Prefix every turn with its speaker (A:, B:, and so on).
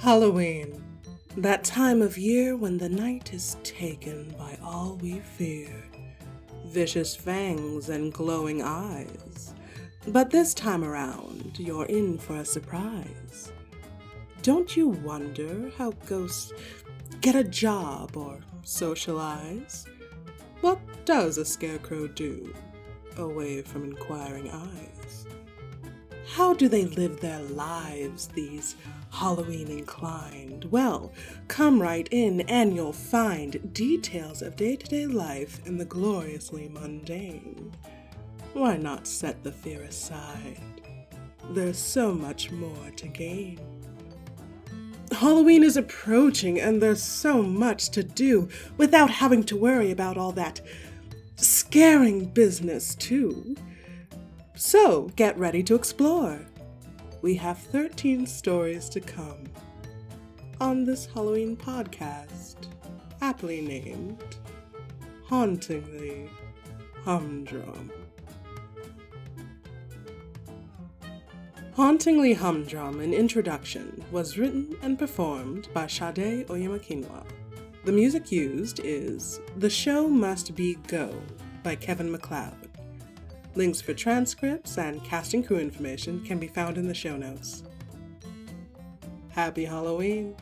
A: Halloween. That time of year when the night is taken by all we fear vicious fangs and glowing eyes. But this time around, you're in for a surprise. Don't you wonder how ghosts get a job or socialize? What does a scarecrow do away from inquiring eyes? How do they live their lives, these Halloween inclined? Well, come right in and you'll find details of day to day life in the gloriously mundane. Why not set the fear aside? There's so much more to gain. Halloween is approaching, and there's so much to do without having to worry about all that scaring business, too. So get ready to explore. We have 13 stories to come on this Halloween podcast, aptly named Hauntingly Humdrum. Hauntingly Humdrum, an introduction, was written and performed by Sade Oyemakinwa. The music used is The Show Must Be Go by Kevin MacLeod. Links for transcripts and cast and crew information can be found in the show notes. Happy Halloween!